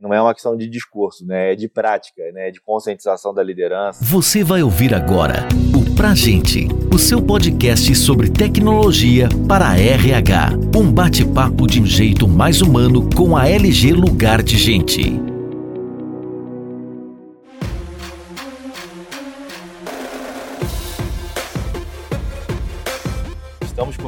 não é uma questão de discurso, né? É de prática, né? É de conscientização da liderança. Você vai ouvir agora o Pra Gente, o seu podcast sobre tecnologia para a RH. Um bate-papo de um jeito mais humano com a LG Lugar de Gente.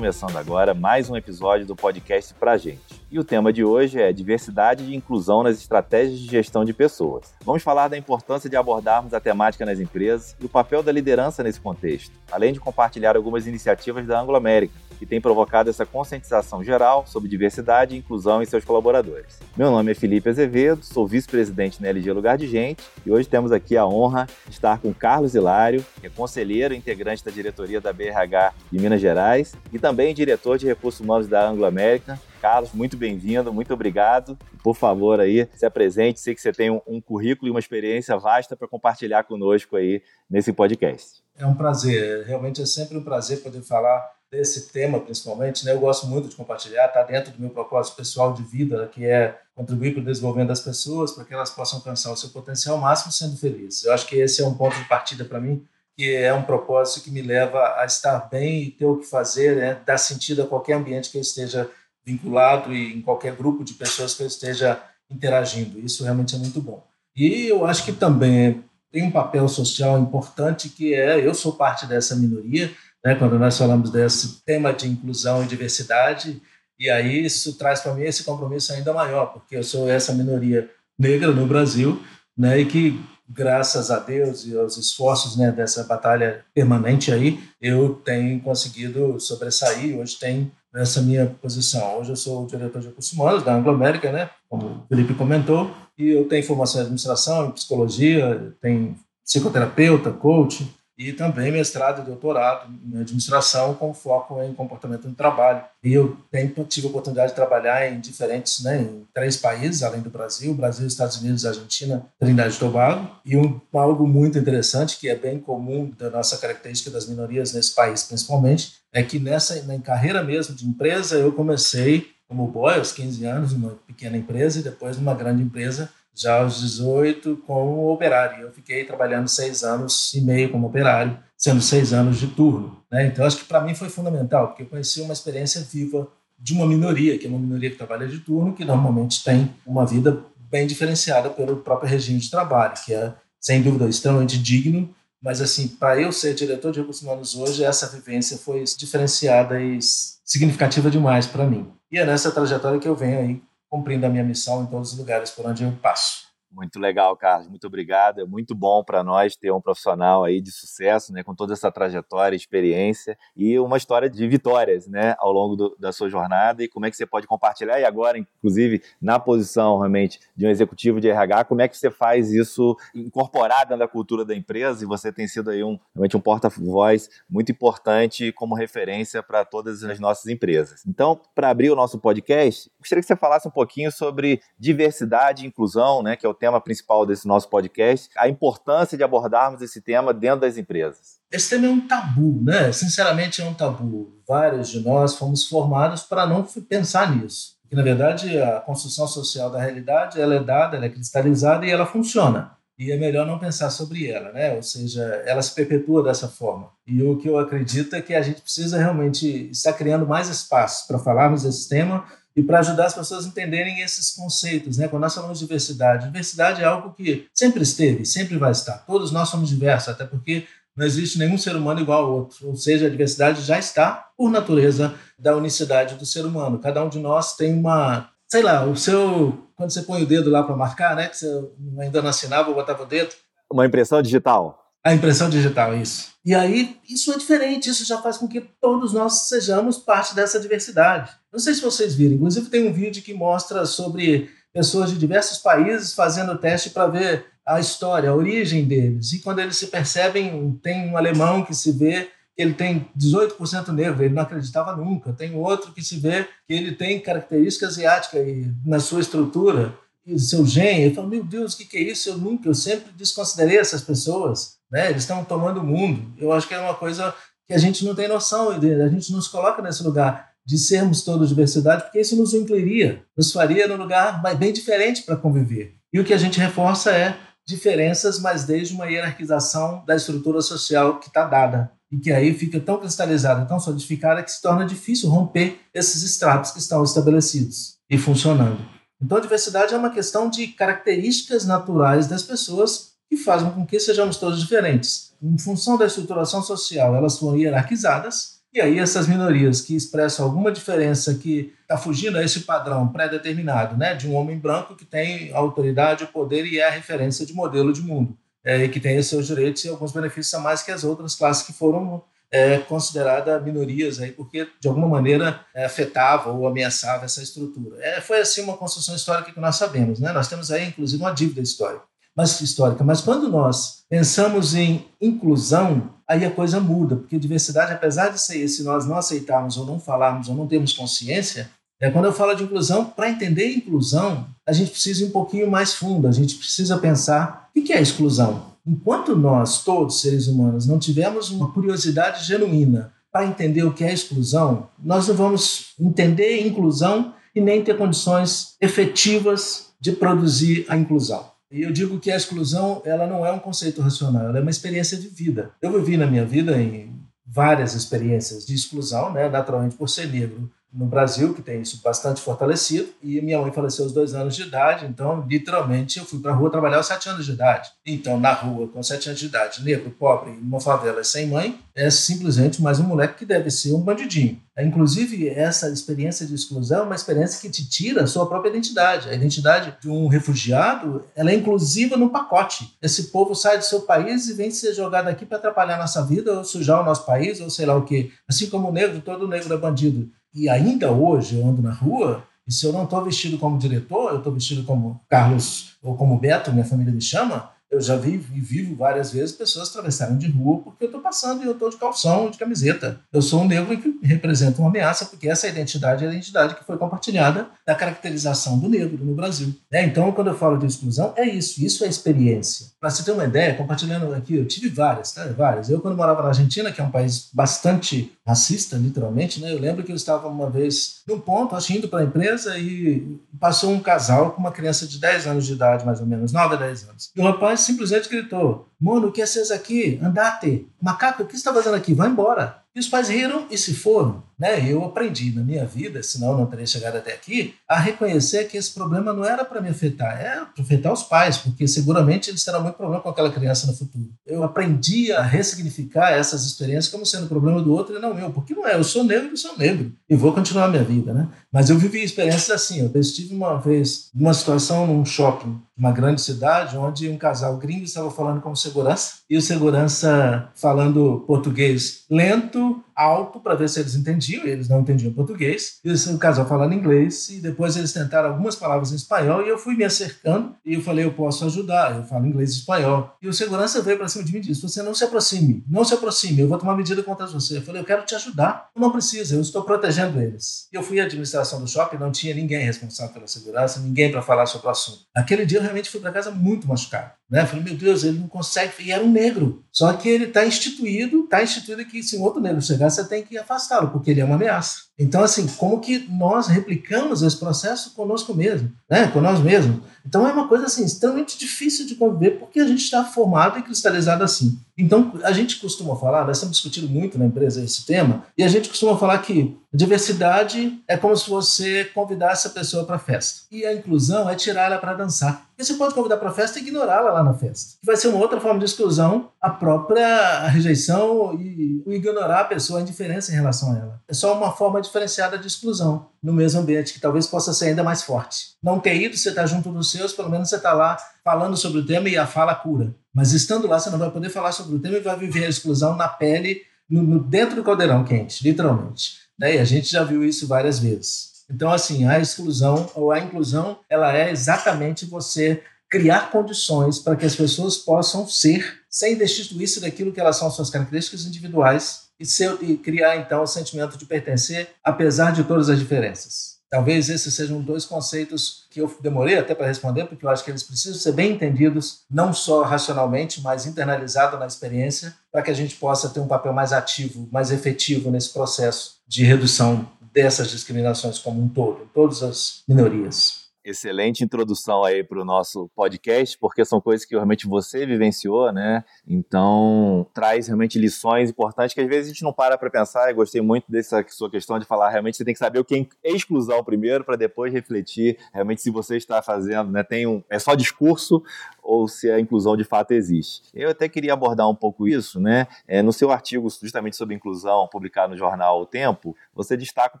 Começando agora mais um episódio do podcast Pra Gente. E o tema de hoje é diversidade e inclusão nas estratégias de gestão de pessoas. Vamos falar da importância de abordarmos a temática nas empresas e o papel da liderança nesse contexto, além de compartilhar algumas iniciativas da Anglo América, que tem provocado essa conscientização geral sobre diversidade e inclusão em seus colaboradores. Meu nome é Felipe Azevedo, sou vice-presidente na LG Lugar de Gente e hoje temos aqui a honra de estar com Carlos Hilário, que é conselheiro e integrante da diretoria da BRH de Minas Gerais e também diretor de recursos humanos da Anglo América, Carlos, muito bem-vindo, muito obrigado. Por favor, aí, se apresente. Sei que você tem um, um currículo e uma experiência vasta para compartilhar conosco aí nesse podcast. É um prazer, realmente é sempre um prazer poder falar desse tema, principalmente. Né? Eu gosto muito de compartilhar, está dentro do meu propósito pessoal de vida, que é contribuir para o desenvolvimento das pessoas, para que elas possam alcançar o seu potencial máximo sendo felizes. Eu acho que esse é um ponto de partida para mim, que é um propósito que me leva a estar bem e ter o que fazer, né? dar sentido a qualquer ambiente que eu esteja vinculado e em qualquer grupo de pessoas que eu esteja interagindo. Isso realmente é muito bom. E eu acho que também tem um papel social importante que é eu sou parte dessa minoria, né, quando nós falamos desse tema de inclusão e diversidade, e aí isso traz para mim esse compromisso ainda maior, porque eu sou essa minoria negra no Brasil, né, e que graças a Deus e aos esforços né, dessa batalha permanente aí, eu tenho conseguido sobressair. Hoje tem nessa minha posição. Hoje eu sou diretor de recursos humanos da Anglo América, né? Como o Felipe comentou, e eu tenho formação em administração, em psicologia, tenho psicoterapeuta, coach, e também mestrado e doutorado em administração com foco em comportamento no trabalho. E eu tenho, tive a oportunidade de trabalhar em diferentes, né, em três países, além do Brasil, Brasil, Estados Unidos, Argentina, Trindade e Tobago. E um, algo muito interessante, que é bem comum da nossa característica das minorias nesse país, principalmente, é que nessa na carreira mesmo de empresa, eu comecei como boy aos 15 anos, numa pequena empresa, e depois numa grande empresa já aos 18 como operário. Eu fiquei trabalhando seis anos e meio como operário, sendo seis anos de turno. Né? Então, acho que para mim foi fundamental, porque eu conheci uma experiência viva de uma minoria, que é uma minoria que trabalha de turno, que normalmente tem uma vida bem diferenciada pelo próprio regime de trabalho, que é, sem dúvida, extremamente digno, mas, assim, para eu ser diretor de recursos humanos hoje, essa vivência foi diferenciada e significativa demais para mim. E é nessa trajetória que eu venho aí cumprindo a minha missão em todos os lugares por onde eu passo. Muito legal, Carlos. Muito obrigado. É muito bom para nós ter um profissional aí de sucesso, né, com toda essa trajetória, experiência e uma história de vitórias, né, ao longo do, da sua jornada. E como é que você pode compartilhar? E agora, inclusive, na posição realmente de um executivo de RH, como é que você faz isso incorporado na cultura da empresa? E você tem sido aí um realmente um porta-voz muito importante como referência para todas as nossas empresas. Então, para abrir o nosso podcast, gostaria que você falasse um pouquinho sobre diversidade e inclusão, né, que é o tema principal desse nosso podcast, a importância de abordarmos esse tema dentro das empresas. Esse tema é um tabu, né? Sinceramente, é um tabu. Vários de nós fomos formados para não pensar nisso. Porque, na verdade, a construção social da realidade ela é dada, ela é cristalizada e ela funciona. E é melhor não pensar sobre ela, né? Ou seja, ela se perpetua dessa forma. E o que eu acredito é que a gente precisa realmente estar criando mais espaços para falarmos desse tema e para ajudar as pessoas a entenderem esses conceitos. Né? Quando nós falamos de diversidade, diversidade é algo que sempre esteve, sempre vai estar. Todos nós somos diversos, até porque não existe nenhum ser humano igual ao outro. Ou seja, a diversidade já está por natureza da unicidade do ser humano. Cada um de nós tem uma, sei lá, o seu. Quando você põe o dedo lá para marcar, né? Que você ainda não assinava, botava o dedo. Uma impressão digital. A impressão digital, isso. E aí, isso é diferente, isso já faz com que todos nós sejamos parte dessa diversidade. Não sei se vocês viram, inclusive tem um vídeo que mostra sobre pessoas de diversos países fazendo teste para ver a história, a origem deles. E quando eles se percebem, tem um alemão que se vê que ele tem 18% negro, ele não acreditava nunca. Tem outro que se vê que ele tem características asiáticas na sua estrutura e seu gene. Ele fala, meu Deus, o que, que é isso? Eu nunca, eu sempre desconsiderei essas pessoas né? Eles estão tomando o mundo. Eu acho que é uma coisa que a gente não tem noção, a gente não se coloca nesse lugar de sermos todos diversidade, porque isso nos incluiria, nos faria num lugar bem diferente para conviver. E o que a gente reforça é diferenças, mas desde uma hierarquização da estrutura social que está dada e que aí fica tão cristalizada, tão solidificada que se torna difícil romper esses estratos que estão estabelecidos e funcionando. Então, a diversidade é uma questão de características naturais das pessoas que fazem com que sejamos todos diferentes. Em função da estruturação social, elas foram hierarquizadas e aí essas minorias que expressam alguma diferença que está fugindo a esse padrão pré-determinado, né, de um homem branco que tem autoridade, poder e é a referência de modelo de mundo, é, e que tem seus direitos e alguns benefícios a mais que as outras classes que foram é, consideradas minorias aí porque de alguma maneira é, afetava ou ameaçava essa estrutura. É, foi assim uma construção histórica que nós sabemos, né? Nós temos aí inclusive uma dívida histórica mas histórica. Mas quando nós pensamos em inclusão, aí a coisa muda, porque diversidade, apesar de ser se nós não aceitarmos ou não falarmos ou não termos consciência, é quando eu falo de inclusão, para entender inclusão, a gente precisa ir um pouquinho mais fundo, a gente precisa pensar o que é exclusão. Enquanto nós, todos seres humanos, não tivermos uma curiosidade genuína para entender o que é exclusão, nós não vamos entender inclusão e nem ter condições efetivas de produzir a inclusão. E eu digo que a exclusão ela não é um conceito racional, ela é uma experiência de vida. Eu vivi na minha vida em várias experiências de exclusão, né? naturalmente por ser negro no Brasil, que tem isso bastante fortalecido, e minha mãe faleceu aos dois anos de idade, então, literalmente, eu fui para a rua trabalhar aos sete anos de idade. Então, na rua, com sete anos de idade, negro, pobre, numa favela sem mãe, é simplesmente mais um moleque que deve ser um bandidinho. É, inclusive, essa experiência de exclusão é uma experiência que te tira a sua própria identidade. A identidade de um refugiado, ela é inclusiva no pacote. Esse povo sai do seu país e vem ser jogado aqui para atrapalhar nossa vida, ou sujar o nosso país, ou sei lá o quê. Assim como o negro, todo negro é bandido e ainda hoje eu ando na rua, e se eu não estou vestido como diretor, eu estou vestido como Carlos ou como Beto, minha família me chama, eu já vi e vivo várias vezes pessoas atravessarem de rua porque eu estou passando e eu estou de calção, de camiseta. Eu sou um negro que representa uma ameaça porque essa identidade é a identidade que foi compartilhada da caracterização do negro no Brasil. É, então, quando eu falo de exclusão, é isso. Isso é experiência. Para você ter uma ideia, compartilhando aqui, eu tive várias, tá? várias. Eu, quando morava na Argentina, que é um país bastante racista, literalmente, né? Eu lembro que eu estava uma vez num ponto, acho, indo para a empresa e passou um casal com uma criança de 10 anos de idade, mais ou menos, 9 a 10 anos. E o rapaz simplesmente gritou: Mano, o que é aqui? Andate! Macaco, o que está fazendo aqui? Vai embora! E os pais riram e se foram. Né? Eu aprendi na minha vida, senão não teria chegado até aqui, a reconhecer que esse problema não era para me afetar, era para afetar os pais, porque seguramente eles terão muito problema com aquela criança no futuro. Eu aprendi a ressignificar essas experiências como sendo problema do outro e não meu, porque não é, eu sou negro e sou negro, e vou continuar a minha vida. Né? Mas eu vivi experiências assim, eu estive uma vez numa situação num shopping, uma grande cidade, onde um casal gringo estava falando com segurança, e o segurança falando português lento, alto para ver se eles entendiam, eles não entendiam português, e o casal falando inglês, e depois eles tentaram algumas palavras em espanhol, e eu fui me acercando, e eu falei, eu posso ajudar, eu falo inglês e espanhol. E o segurança veio para cima de mim e disse, você não se aproxime, não se aproxime, eu vou tomar medida contra você. Eu falei, eu quero te ajudar. Não precisa, eu estou protegendo eles. E eu fui à administração do shopping, não tinha ninguém responsável pela segurança, ninguém para falar sobre o assunto. Aquele dia eu realmente fui para casa muito machucado. Né? Eu falei, meu Deus, ele não consegue, e era um negro. Só que ele está instituído, está instituído que se um outro negro chegar, você tem que afastá-lo, porque ele é uma ameaça. Então, assim, como que nós replicamos esse processo conosco mesmo, né? com nós mesmos? Então, é uma coisa assim, extremamente difícil de conviver, porque a gente está formado e cristalizado assim. Então, a gente costuma falar, nós estamos discutindo muito na empresa esse tema, e a gente costuma falar que diversidade é como se você convidasse a pessoa para a festa. E a inclusão é tirar ela para dançar. Porque você pode convidar para a festa e ignorá-la lá na festa. Vai ser uma outra forma de exclusão, a própria rejeição e ignorar a pessoa, a indiferença em relação a ela. É só uma forma diferenciada de exclusão no mesmo ambiente, que talvez possa ser ainda mais forte. Não ter ido, você está junto dos seus, pelo menos você está lá falando sobre o tema e a fala cura. Mas estando lá, você não vai poder falar sobre o tema e vai viver a exclusão na pele, no, no dentro do caldeirão quente, literalmente. Né? E a gente já viu isso várias vezes. Então, assim, a exclusão ou a inclusão, ela é exatamente você criar condições para que as pessoas possam ser, sem destituir-se daquilo que elas são suas características individuais e, e criar, então, o sentimento de pertencer, apesar de todas as diferenças. Talvez esses sejam dois conceitos que eu demorei até para responder, porque eu acho que eles precisam ser bem entendidos, não só racionalmente, mas internalizado na experiência, para que a gente possa ter um papel mais ativo, mais efetivo nesse processo de redução dessas discriminações como um todo, todas as minorias. Excelente introdução aí para o nosso podcast, porque são coisas que realmente você vivenciou, né? Então, traz realmente lições importantes que às vezes a gente não para para pensar. Eu gostei muito dessa sua questão de falar, realmente você tem que saber o que é exclusão primeiro, para depois refletir realmente se você está fazendo, né? Tem um, é só discurso ou se a inclusão de fato existe. Eu até queria abordar um pouco isso, né? É, no seu artigo justamente sobre inclusão, publicado no jornal O Tempo, você destaca o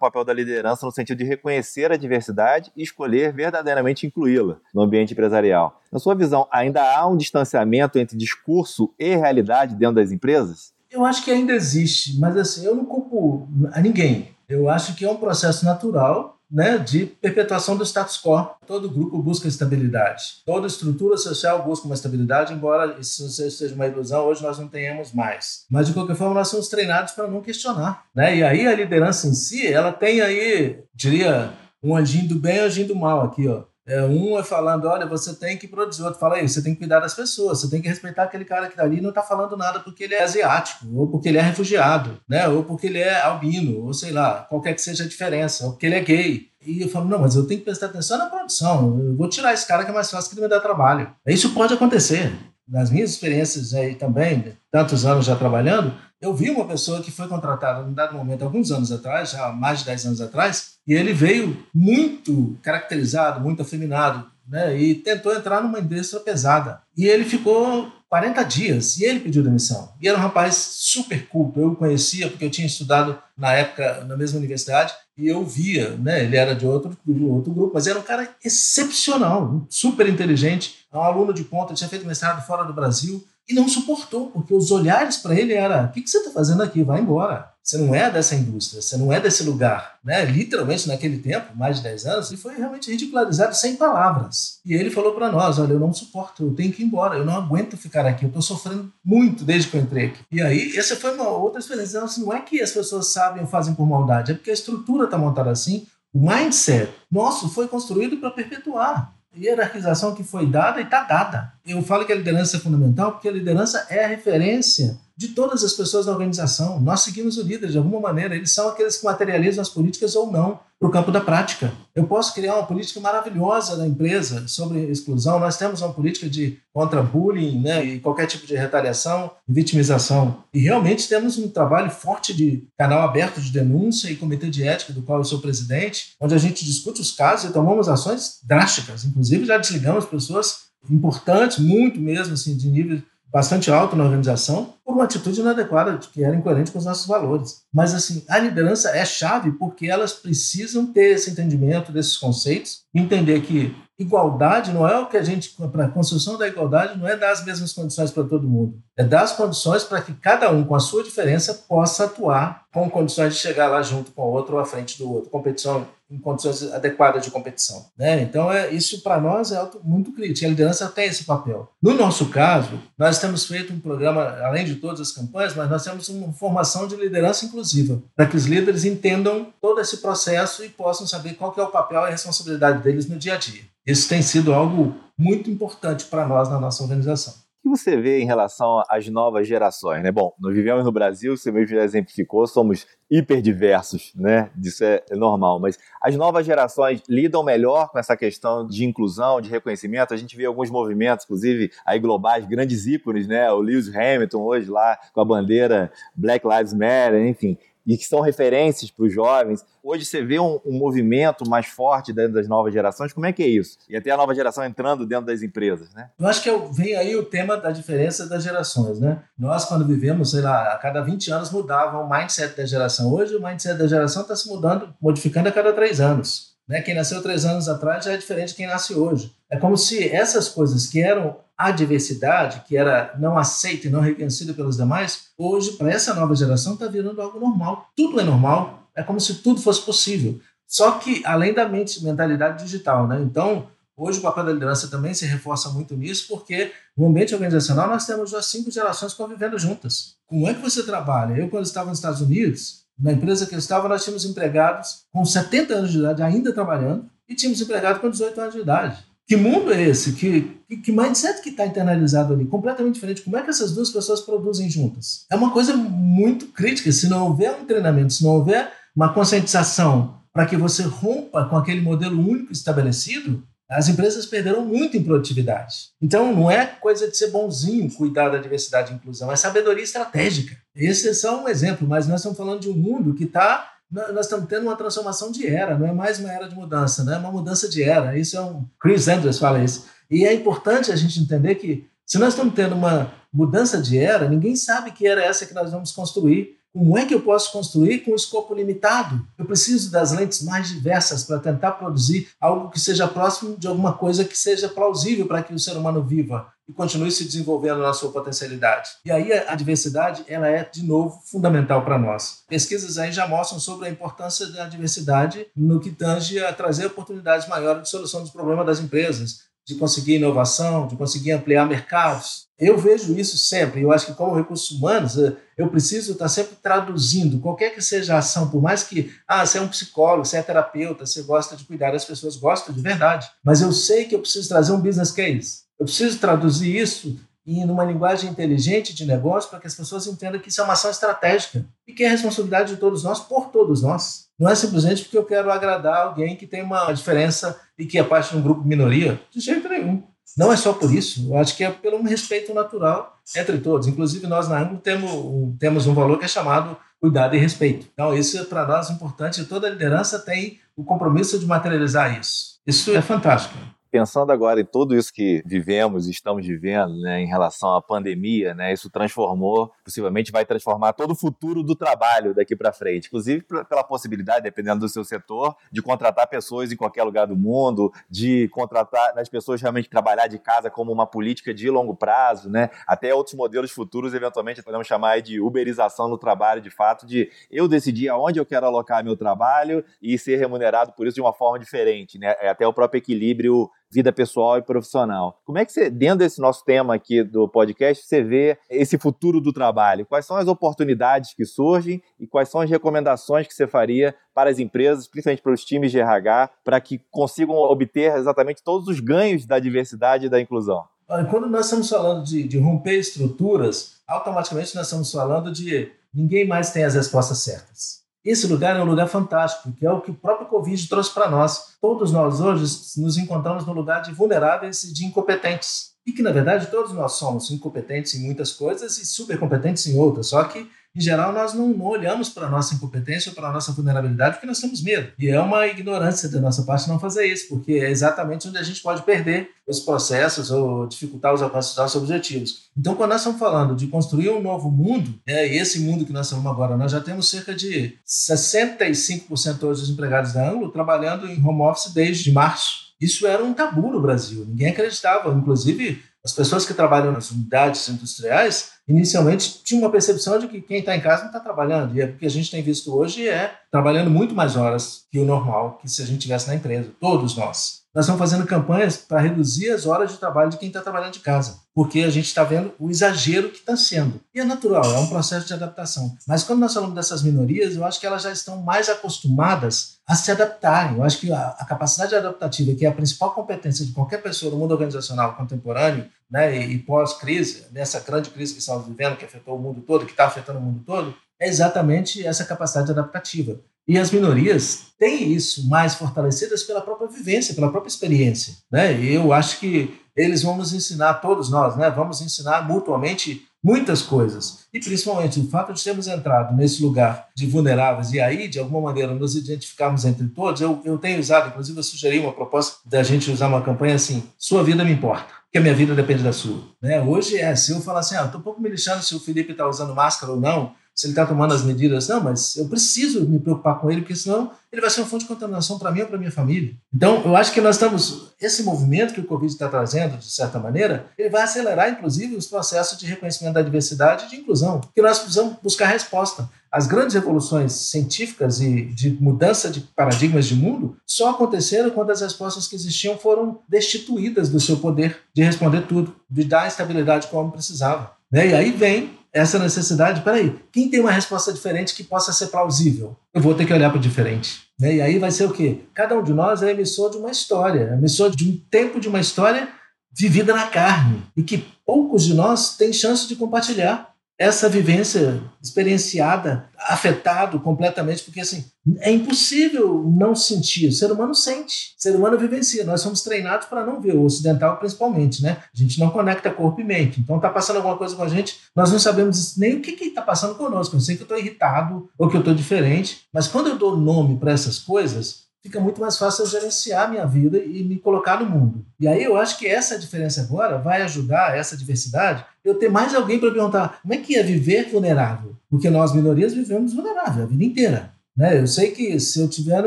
papel da liderança no sentido de reconhecer a diversidade e escolher verdadeiramente incluí-la no ambiente empresarial. Na sua visão, ainda há um distanciamento entre discurso e realidade dentro das empresas? Eu acho que ainda existe, mas assim, eu não culpo a ninguém. Eu acho que é um processo natural né, de perpetuação do status quo. Todo grupo busca estabilidade. Toda estrutura social busca uma estabilidade, embora isso seja uma ilusão, hoje nós não tenhamos mais. Mas, de qualquer forma, nós somos treinados para não questionar. Né? E aí a liderança em si, ela tem aí, diria, um anjinho do bem e um mal aqui, ó. É, um é falando, olha, você tem que produzir, outro fala aí, você tem que cuidar das pessoas, você tem que respeitar aquele cara que está ali e não está falando nada porque ele é asiático, ou porque ele é refugiado, né? ou porque ele é albino, ou sei lá, qualquer que seja a diferença, ou porque ele é gay. E eu falo, não, mas eu tenho que prestar atenção na produção, eu vou tirar esse cara que é mais fácil que ele me dá trabalho. Isso pode acontecer. Nas minhas experiências aí também, tantos anos já trabalhando, eu vi uma pessoa que foi contratada num dado momento, alguns anos atrás, já mais de 10 anos atrás, e ele veio muito caracterizado, muito afeminado, né? E tentou entrar numa indústria pesada. E ele ficou 40 dias e ele pediu demissão. E era um rapaz super culto. Eu o conhecia porque eu tinha estudado na época na mesma universidade e eu via, né? Ele era de outro, de outro grupo, mas era um cara excepcional, super inteligente, um aluno de ponta, tinha feito mestrado fora do Brasil e não suportou, porque os olhares para ele era: o que, que você está fazendo aqui? Vai embora. Você não é dessa indústria, você não é desse lugar. Né? Literalmente, naquele tempo, mais de 10 anos, ele foi realmente ridicularizado sem palavras. E ele falou para nós: olha, eu não suporto, eu tenho que ir embora, eu não aguento ficar aqui, eu estou sofrendo muito desde que eu entrei aqui. E aí, essa foi uma outra experiência. Então, assim, não é que as pessoas sabem ou fazem por maldade, é porque a estrutura está montada assim, o mindset nosso foi construído para perpetuar hierarquização que foi dada e está dada. Eu falo que a liderança é fundamental porque a liderança é a referência de todas as pessoas da organização. Nós seguimos o líder de alguma maneira, eles são aqueles que materializam as políticas ou não para o campo da prática. Eu posso criar uma política maravilhosa da empresa sobre exclusão, nós temos uma política de contra bullying né, e qualquer tipo de retaliação e vitimização. E realmente temos um trabalho forte de canal aberto de denúncia e comitê de ética, do qual eu sou presidente, onde a gente discute os casos e tomamos ações drásticas. Inclusive, já desligamos pessoas importantes, muito mesmo, assim, de nível bastante alto na organização por uma atitude inadequada, que era incoerente com os nossos valores. Mas, assim, a liderança é chave porque elas precisam ter esse entendimento desses conceitos, entender que igualdade não é o que a gente, para a construção da igualdade, não é dar as mesmas condições para todo mundo. É dar as condições para que cada um, com a sua diferença, possa atuar com condições de chegar lá junto com o outro ou à frente do outro. Competição em condições adequadas de competição. Né? Então, é, isso para nós é muito crítico. A liderança tem esse papel. No nosso caso, nós temos feito um programa, além de todas as campanhas, mas nós temos uma formação de liderança inclusiva, para que os líderes entendam todo esse processo e possam saber qual é o papel e a responsabilidade deles no dia a dia. Isso tem sido algo muito importante para nós na nossa organização. Que você vê em relação às novas gerações? Né? Bom, nós vivemos no Brasil, você mesmo já exemplificou, somos hiperdiversos, né? Isso é normal, mas as novas gerações lidam melhor com essa questão de inclusão, de reconhecimento. A gente vê alguns movimentos, inclusive aí globais, grandes ícones, né? O Lewis Hamilton hoje lá com a bandeira Black Lives Matter, enfim e que são referências para os jovens. Hoje você vê um, um, movimento mais forte dentro das novas gerações. Como é que é isso? E até a nova geração entrando dentro das empresas, né? Eu acho que vem aí o tema da diferença das gerações, né? Nós, quando vivemos, sei lá, a cada 20 anos mudava o mindset da geração. Hoje o mindset da geração está se mudando, modificando a cada três anos. Né? Quem nasceu três anos atrás já é diferente de quem nasce hoje. É como se essas coisas que eram a diversidade, que era não aceita e não reconhecida pelos demais, hoje, para essa nova geração, está virando algo normal. Tudo é normal, é como se tudo fosse possível. Só que além da mente, mentalidade digital, né? Então, hoje o papel da liderança também se reforça muito nisso, porque no ambiente organizacional nós temos já cinco gerações convivendo juntas. Como é que você trabalha? Eu, quando estava nos Estados Unidos, na empresa que eu estava, nós tínhamos empregados com 70 anos de idade ainda trabalhando e tínhamos empregados com 18 anos de idade. Que mundo é esse? Que, que, que mindset que está internalizado ali? Completamente diferente. Como é que essas duas pessoas produzem juntas? É uma coisa muito crítica. Se não houver um treinamento, se não houver uma conscientização para que você rompa com aquele modelo único estabelecido, as empresas perderam muito em produtividade. Então, não é coisa de ser bonzinho cuidar da diversidade e inclusão, é sabedoria estratégica. Esse é só um exemplo, mas nós estamos falando de um mundo que está. Nós estamos tendo uma transformação de era, não é mais uma era de mudança, né? é uma mudança de era. Isso é um. Chris Andrews fala isso. E é importante a gente entender que, se nós estamos tendo uma mudança de era, ninguém sabe que era essa que nós vamos construir. Como é que eu posso construir com um escopo limitado? Eu preciso das lentes mais diversas para tentar produzir algo que seja próximo de alguma coisa que seja plausível para que o ser humano viva e continue se desenvolvendo na sua potencialidade. E aí a diversidade ela é de novo fundamental para nós. Pesquisas aí já mostram sobre a importância da diversidade no que tange a trazer oportunidades maiores de solução dos problemas das empresas, de conseguir inovação, de conseguir ampliar mercados. Eu vejo isso sempre. Eu acho que, como recursos humanos, eh, eu preciso estar sempre traduzindo qualquer que seja a ação, por mais que, ah, você é um psicólogo, você é terapeuta, você gosta de cuidar das pessoas, gosta de verdade. Mas eu sei que eu preciso trazer um business case. Eu preciso traduzir isso em uma linguagem inteligente de negócio para que as pessoas entendam que isso é uma ação estratégica e que é responsabilidade de todos nós por todos nós. Não é simplesmente porque eu quero agradar alguém que tem uma diferença e que é parte de um grupo minoria. De jeito nenhum. Não é só por isso, eu acho que é pelo um respeito natural entre todos. Inclusive, nós na Anglo temos, temos um valor que é chamado cuidado e respeito. Então, isso é para nós importante toda liderança tem o compromisso de materializar isso. Isso é fantástico pensando agora em tudo isso que vivemos estamos vivendo, né, em relação à pandemia, né, isso transformou, possivelmente vai transformar todo o futuro do trabalho daqui para frente, inclusive pela possibilidade, dependendo do seu setor, de contratar pessoas em qualquer lugar do mundo, de contratar as pessoas realmente trabalhar de casa como uma política de longo prazo, né, até outros modelos futuros, eventualmente podemos chamar de uberização no trabalho, de fato, de eu decidir aonde eu quero alocar meu trabalho e ser remunerado por isso de uma forma diferente, né, é até o próprio equilíbrio vida pessoal e profissional. Como é que você, dentro desse nosso tema aqui do podcast, você vê esse futuro do trabalho? Quais são as oportunidades que surgem e quais são as recomendações que você faria para as empresas, principalmente para os times de RH, para que consigam obter exatamente todos os ganhos da diversidade e da inclusão? Quando nós estamos falando de, de romper estruturas, automaticamente nós estamos falando de ninguém mais tem as respostas certas. Esse lugar é um lugar fantástico, que é o que o próprio Covid trouxe para nós. Todos nós hoje nos encontramos no lugar de vulneráveis e de incompetentes. E que, na verdade, todos nós somos incompetentes em muitas coisas e supercompetentes em outras. Só que em geral, nós não, não olhamos para a nossa incompetência ou para a nossa vulnerabilidade porque nós temos medo. E é uma ignorância da nossa parte não fazer isso, porque é exatamente onde a gente pode perder os processos ou dificultar os alcances dos nossos objetivos. Então, quando nós estamos falando de construir um novo mundo, é esse mundo que nós estamos agora, nós já temos cerca de 65% hoje dos empregados da Anglo trabalhando em home office desde março. Isso era um tabu no Brasil, ninguém acreditava. Inclusive, as pessoas que trabalham nas unidades industriais inicialmente tinham uma percepção de que quem está em casa não está trabalhando. E é o que a gente tem visto hoje é trabalhando muito mais horas que o normal, que se a gente tivesse na empresa, todos nós. Nós estamos fazendo campanhas para reduzir as horas de trabalho de quem está trabalhando de casa, porque a gente está vendo o exagero que está sendo. E é natural, é um processo de adaptação. Mas quando nós falamos dessas minorias, eu acho que elas já estão mais acostumadas a se adaptarem. Eu acho que a, a capacidade adaptativa, que é a principal competência de qualquer pessoa no mundo organizacional contemporâneo, né, e, e pós-crise, nessa grande crise que estamos vivendo, que afetou o mundo todo, que está afetando o mundo todo, é exatamente essa capacidade adaptativa. E as minorias têm isso mais fortalecidas pela própria vivência, pela própria experiência. Né? E eu acho que eles vão nos ensinar, todos nós, né? vamos ensinar mutuamente muitas coisas. E principalmente o fato de termos entrado nesse lugar de vulneráveis e aí, de alguma maneira, nos identificarmos entre todos. Eu, eu tenho usado, inclusive, eu sugeri uma proposta da gente usar uma campanha assim: sua vida me importa. Que a minha vida depende da sua. Né? Hoje é, se eu falar assim, ah, estou um pouco me lixando se o Felipe está usando máscara ou não, se ele está tomando as medidas, não, mas eu preciso me preocupar com ele, porque senão ele vai ser uma fonte de contaminação para mim ou para minha família. Então, eu acho que nós estamos, esse movimento que o Covid está trazendo, de certa maneira, ele vai acelerar, inclusive, os processos de reconhecimento da diversidade e de inclusão, que nós precisamos buscar resposta. As grandes revoluções científicas e de mudança de paradigmas de mundo só aconteceram quando as respostas que existiam foram destituídas do seu poder de responder tudo, de dar a estabilidade que o homem precisava. Né? E aí vem essa necessidade, peraí, quem tem uma resposta diferente que possa ser plausível? Eu vou ter que olhar para o diferente. Né? E aí vai ser o quê? Cada um de nós é emissor de uma história, é emissor de um tempo de uma história vivida na carne e que poucos de nós têm chance de compartilhar. Essa vivência experienciada, afetado completamente, porque assim, é impossível não sentir. O ser humano sente, o ser humano vivencia. Nós somos treinados para não ver, o ocidental principalmente, né? A gente não conecta corpo e mente. Então tá passando alguma coisa com a gente, nós não sabemos nem o que está passando conosco. Eu sei que eu estou irritado ou que eu estou diferente, mas quando eu dou nome para essas coisas, fica muito mais fácil eu gerenciar minha vida e me colocar no mundo. E aí eu acho que essa diferença agora vai ajudar essa diversidade eu ter mais alguém para perguntar como é que é viver vulnerável? Porque nós, minorias, vivemos vulnerável a vida inteira. Né? Eu sei que se eu tiver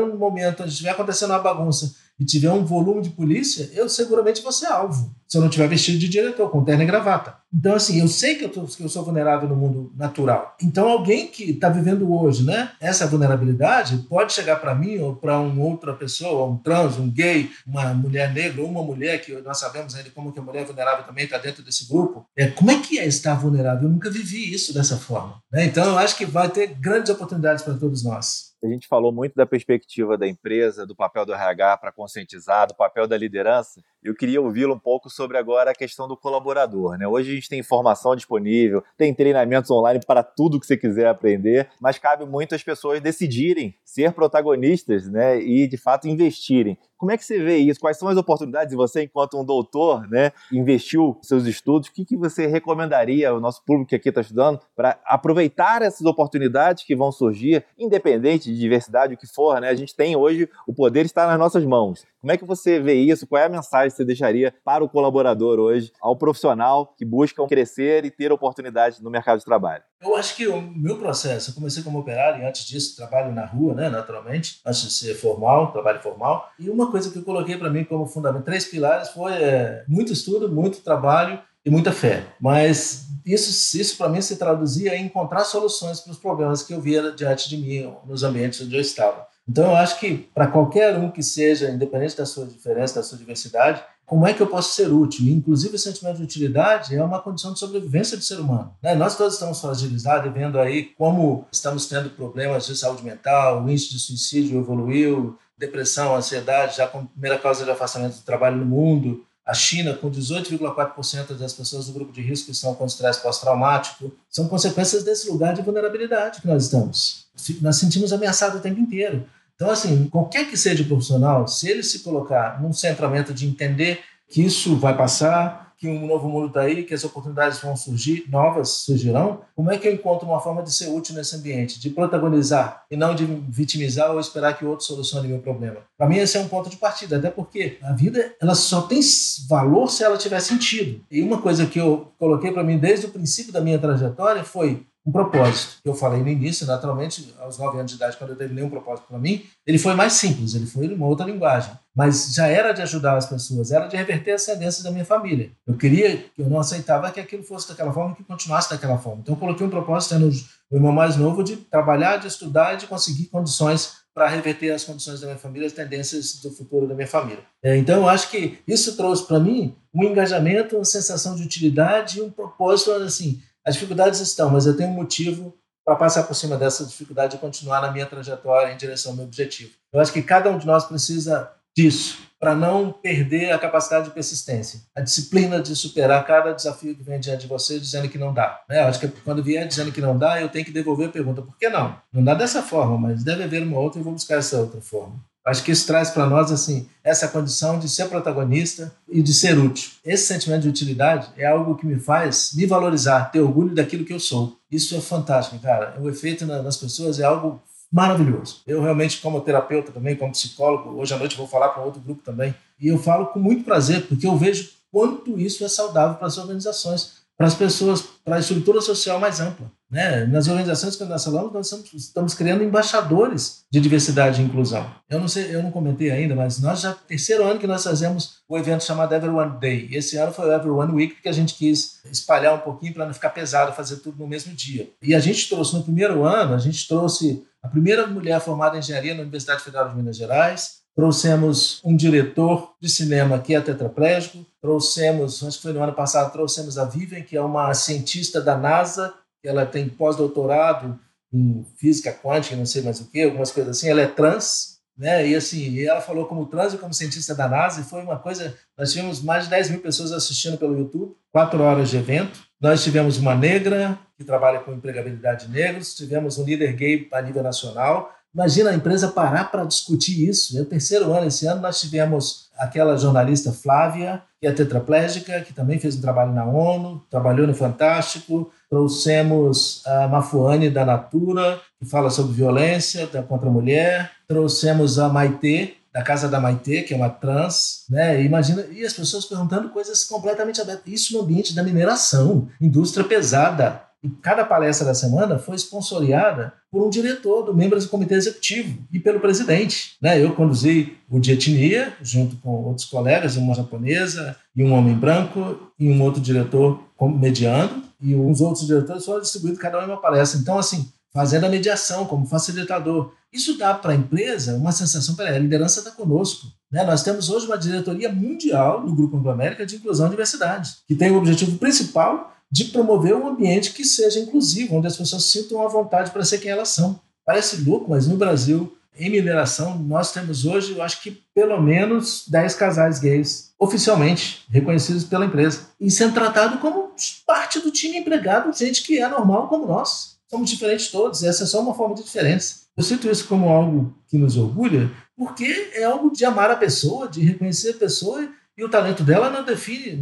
um momento onde estiver acontecendo uma bagunça e tiver um volume de polícia, eu seguramente vou ser alvo. Se eu não tiver vestido de diretor, com terno e gravata. Então, assim, eu sei que eu, tô, que eu sou vulnerável no mundo natural. Então, alguém que está vivendo hoje, né, essa vulnerabilidade, pode chegar para mim ou para uma outra pessoa, um trans, um gay, uma mulher negra ou uma mulher, que nós sabemos ainda como que a mulher vulnerável também está dentro desse grupo. É, como é que é estar vulnerável? Eu nunca vivi isso dessa forma. Né? Então, eu acho que vai ter grandes oportunidades para todos nós. A gente falou muito da perspectiva da empresa, do papel do RH para conscientizar, do papel da liderança. Eu queria ouvi-lo um pouco sobre agora a questão do colaborador. Né? Hoje a gente tem informação disponível, tem treinamentos online para tudo que você quiser aprender, mas cabe muito às pessoas decidirem ser protagonistas né? e, de fato, investirem. Como é que você vê isso? Quais são as oportunidades de você, enquanto um doutor, né, investiu seus estudos? O que, que você recomendaria ao nosso público que aqui está estudando para aproveitar essas oportunidades que vão surgir, independente de diversidade, o que for, né? A gente tem hoje, o poder está nas nossas mãos. Como é que você vê isso? Qual é a mensagem que você deixaria para o colaborador hoje, ao profissional que busca crescer e ter oportunidades no mercado de trabalho? Eu acho que o meu processo, eu comecei como operário e antes disso trabalho na rua, né, naturalmente, antes de ser formal, trabalho formal. E uma coisa que eu coloquei para mim como fundamento, três pilares, foi é, muito estudo, muito trabalho e muita fé. Mas isso, isso para mim se traduzia em encontrar soluções para os problemas que eu via diante de mim, nos ambientes onde eu estava. Então eu acho que para qualquer um que seja, independente da sua diferença, da sua diversidade, como é que eu posso ser útil? Inclusive, o sentimento de utilidade é uma condição de sobrevivência do ser humano. Né? Nós todos estamos fragilizados vendo aí como estamos tendo problemas de saúde mental, o índice de suicídio evoluiu, depressão, ansiedade, já como primeira causa de afastamento do trabalho no mundo. A China, com 18,4% das pessoas do grupo de risco que estão com estresse pós-traumático, são consequências desse lugar de vulnerabilidade que nós estamos. Nós sentimos ameaçados o tempo inteiro. Então, assim, qualquer que seja o profissional, se ele se colocar num centramento de entender que isso vai passar, que um novo mundo está aí, que as oportunidades vão surgir, novas surgirão, como é que eu encontro uma forma de ser útil nesse ambiente, de protagonizar e não de vitimizar ou esperar que outro solucione meu problema? Para mim, esse é um ponto de partida, até porque a vida ela só tem valor se ela tiver sentido. E uma coisa que eu coloquei para mim desde o princípio da minha trajetória foi um propósito. Eu falei no início, naturalmente, aos nove anos de idade, quando eu terminei um propósito para mim, ele foi mais simples, ele foi uma outra linguagem. Mas já era de ajudar as pessoas, era de reverter as tendências da minha família. Eu queria, eu não aceitava que aquilo fosse daquela forma, que continuasse daquela forma. Então eu coloquei um propósito, tendo o irmão mais novo, de trabalhar, de estudar e de conseguir condições para reverter as condições da minha família, as tendências do futuro da minha família. É, então, eu acho que isso trouxe para mim um engajamento, uma sensação de utilidade e um propósito, assim, as dificuldades estão, mas eu tenho um motivo para passar por cima dessa dificuldade e continuar na minha trajetória em direção ao meu objetivo. Eu acho que cada um de nós precisa disso para não perder a capacidade de persistência, a disciplina de superar cada desafio que vem diante de você dizendo que não dá. Né? Eu acho que quando vier dizendo que não dá, eu tenho que devolver a pergunta: por que não? Não dá dessa forma, mas deve haver uma outra e vou buscar essa outra forma. Acho que isso traz para nós assim essa condição de ser protagonista e de ser útil. Esse sentimento de utilidade é algo que me faz me valorizar, ter orgulho daquilo que eu sou. Isso é fantástico, cara. O efeito nas pessoas é algo maravilhoso. Eu realmente, como terapeuta também, como psicólogo, hoje à noite vou falar para outro grupo também, e eu falo com muito prazer, porque eu vejo quanto isso é saudável para as organizações para as pessoas, para a estrutura social mais ampla. Né? Nas organizações que nós falamos, nós estamos, criando embaixadores de diversidade e inclusão. Eu não sei, eu não comentei ainda, mas nós já terceiro ano que nós fazemos o evento chamado Everyone Day. Esse ano foi o Everyone Week, porque a gente quis espalhar um pouquinho para não ficar pesado fazer tudo no mesmo dia. E a gente trouxe no primeiro ano, a gente trouxe a primeira mulher formada em engenharia na Universidade Federal de Minas Gerais, trouxemos um diretor de cinema que é tetraplégico, trouxemos, acho que foi no ano passado, trouxemos a Vivian, que é uma cientista da NASA, ela tem pós-doutorado em física quântica, não sei mais o que, algumas coisas assim, ela é trans, né? E assim, ela falou como trans e como cientista da NASA, e foi uma coisa. Nós tivemos mais de 10 mil pessoas assistindo pelo YouTube, quatro horas de evento, Nós tivemos uma negra que trabalha com empregabilidade de negros, tivemos um líder gay a nível nacional. Imagina a empresa parar para discutir isso. É o terceiro ano, esse ano, nós tivemos aquela jornalista Flávia, que é tetraplégica, que também fez um trabalho na ONU, trabalhou no Fantástico. Trouxemos a Mafuane da Natura, que fala sobre violência contra a mulher. Trouxemos a Maitê, da Casa da Maitê, que é uma trans, né? Imagina, e as pessoas perguntando coisas completamente abertas. Isso no ambiente da mineração, indústria pesada. E cada palestra da semana foi sponsoreada por um diretor, do membros do comitê executivo e pelo presidente. Né? Eu conduzi o de etnia, junto com outros colegas, uma japonesa e um homem branco, e um outro diretor mediando, e uns outros diretores foram distribuídos cada um em uma palestra. Então, assim, fazendo a mediação como facilitador. Isso dá para a empresa uma sensação, peraí, a liderança está conosco. Né? Nós temos hoje uma diretoria mundial no Grupo Anglo América de Inclusão e Diversidade, que tem o objetivo principal de promover um ambiente que seja inclusivo, onde as pessoas sintam a vontade para ser quem elas são. Parece louco, mas no Brasil, em mineração, nós temos hoje, eu acho que pelo menos 10 casais gays oficialmente reconhecidos pela empresa e sendo tratado como parte do time empregado, gente que é normal como nós. Somos diferentes todos, essa é só uma forma de diferença. Eu sinto isso como algo que nos orgulha, porque é algo de amar a pessoa, de reconhecer a pessoa e o talento dela não define,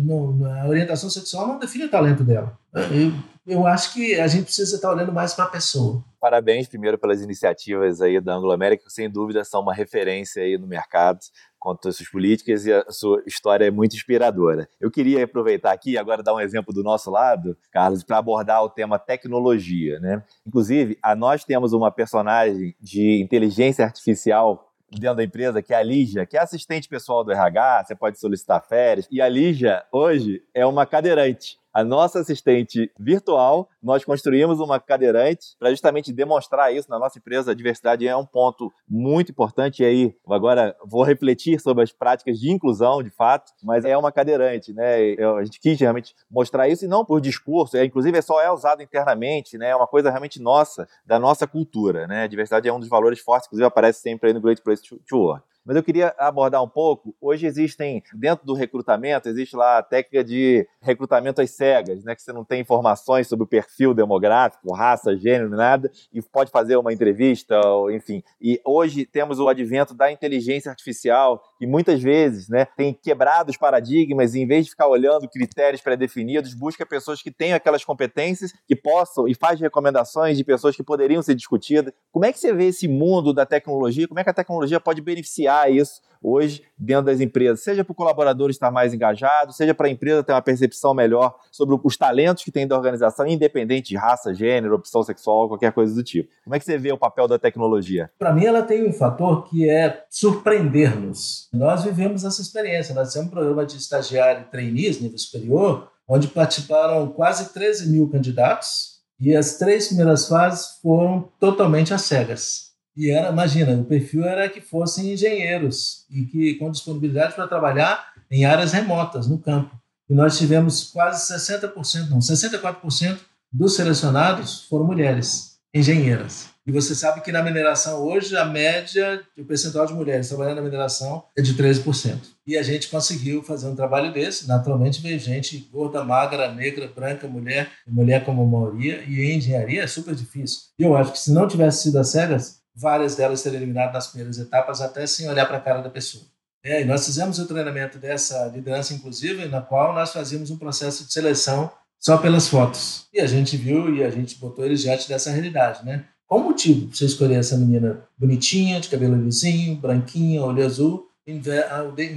a orientação sexual não define o talento dela. Eu, eu acho que a gente precisa estar olhando mais para a pessoa. Parabéns primeiro pelas iniciativas aí da Anglo América, que sem dúvida são uma referência aí no mercado quanto às suas políticas e a sua história é muito inspiradora. Eu queria aproveitar aqui agora dar um exemplo do nosso lado, Carlos, para abordar o tema tecnologia, né? Inclusive, a nós temos uma personagem de inteligência artificial dentro da empresa, que é a Lígia, que é assistente pessoal do RH, você pode solicitar férias. E a Lígia, hoje, é uma cadeirante a nossa assistente virtual, nós construímos uma cadeirante para justamente demonstrar isso na nossa empresa. A diversidade é um ponto muito importante. E aí, agora vou refletir sobre as práticas de inclusão, de fato, mas é uma cadeirante, né? A gente quis realmente mostrar isso e não por discurso, é, inclusive é só é usado internamente, né? É uma coisa realmente nossa, da nossa cultura, né? A diversidade é um dos valores fortes, inclusive aparece sempre aí no Great Place to Work. Mas eu queria abordar um pouco. Hoje existem, dentro do recrutamento, existe lá a técnica de recrutamento às cegas, né? Que você não tem informações sobre o perfil demográfico, raça, gênero, nada, e pode fazer uma entrevista, enfim. E hoje temos o advento da inteligência artificial, que muitas vezes né, tem quebrado os paradigmas e, em vez de ficar olhando critérios pré-definidos, busca pessoas que tenham aquelas competências, que possam e faz recomendações de pessoas que poderiam ser discutidas. Como é que você vê esse mundo da tecnologia? Como é que a tecnologia pode beneficiar isso hoje dentro das empresas, seja para o colaborador estar mais engajado, seja para a empresa ter uma percepção melhor sobre os talentos que tem da organização, independente de raça, gênero, opção sexual, qualquer coisa do tipo. Como é que você vê o papel da tecnologia? Para mim, ela tem um fator que é surpreender-nos. Nós vivemos essa experiência. Nós temos um programa de estagiário e trainees nível superior, onde participaram quase 13 mil candidatos e as três primeiras fases foram totalmente às cegas. E era, imagina, o perfil era que fossem engenheiros e que com disponibilidade para trabalhar em áreas remotas, no campo. E nós tivemos quase 60%, não, 64% dos selecionados foram mulheres, engenheiras. E você sabe que na mineração hoje a média, o percentual de mulheres trabalhando na mineração é de 13%. E a gente conseguiu fazer um trabalho desse. Naturalmente veio gente gorda, magra, negra, branca, mulher, mulher como maioria. E engenharia é super difícil. E eu acho que se não tivesse sido as cegas, várias delas serem eliminadas nas primeiras etapas, até sem olhar para a cara da pessoa. É, e nós fizemos o treinamento dessa liderança inclusiva, na qual nós fazíamos um processo de seleção só pelas fotos. E a gente viu e a gente botou eles diante dessa realidade, né? Qual o motivo para você escolher essa menina bonitinha, de cabelo lisinho, branquinha, olho azul, em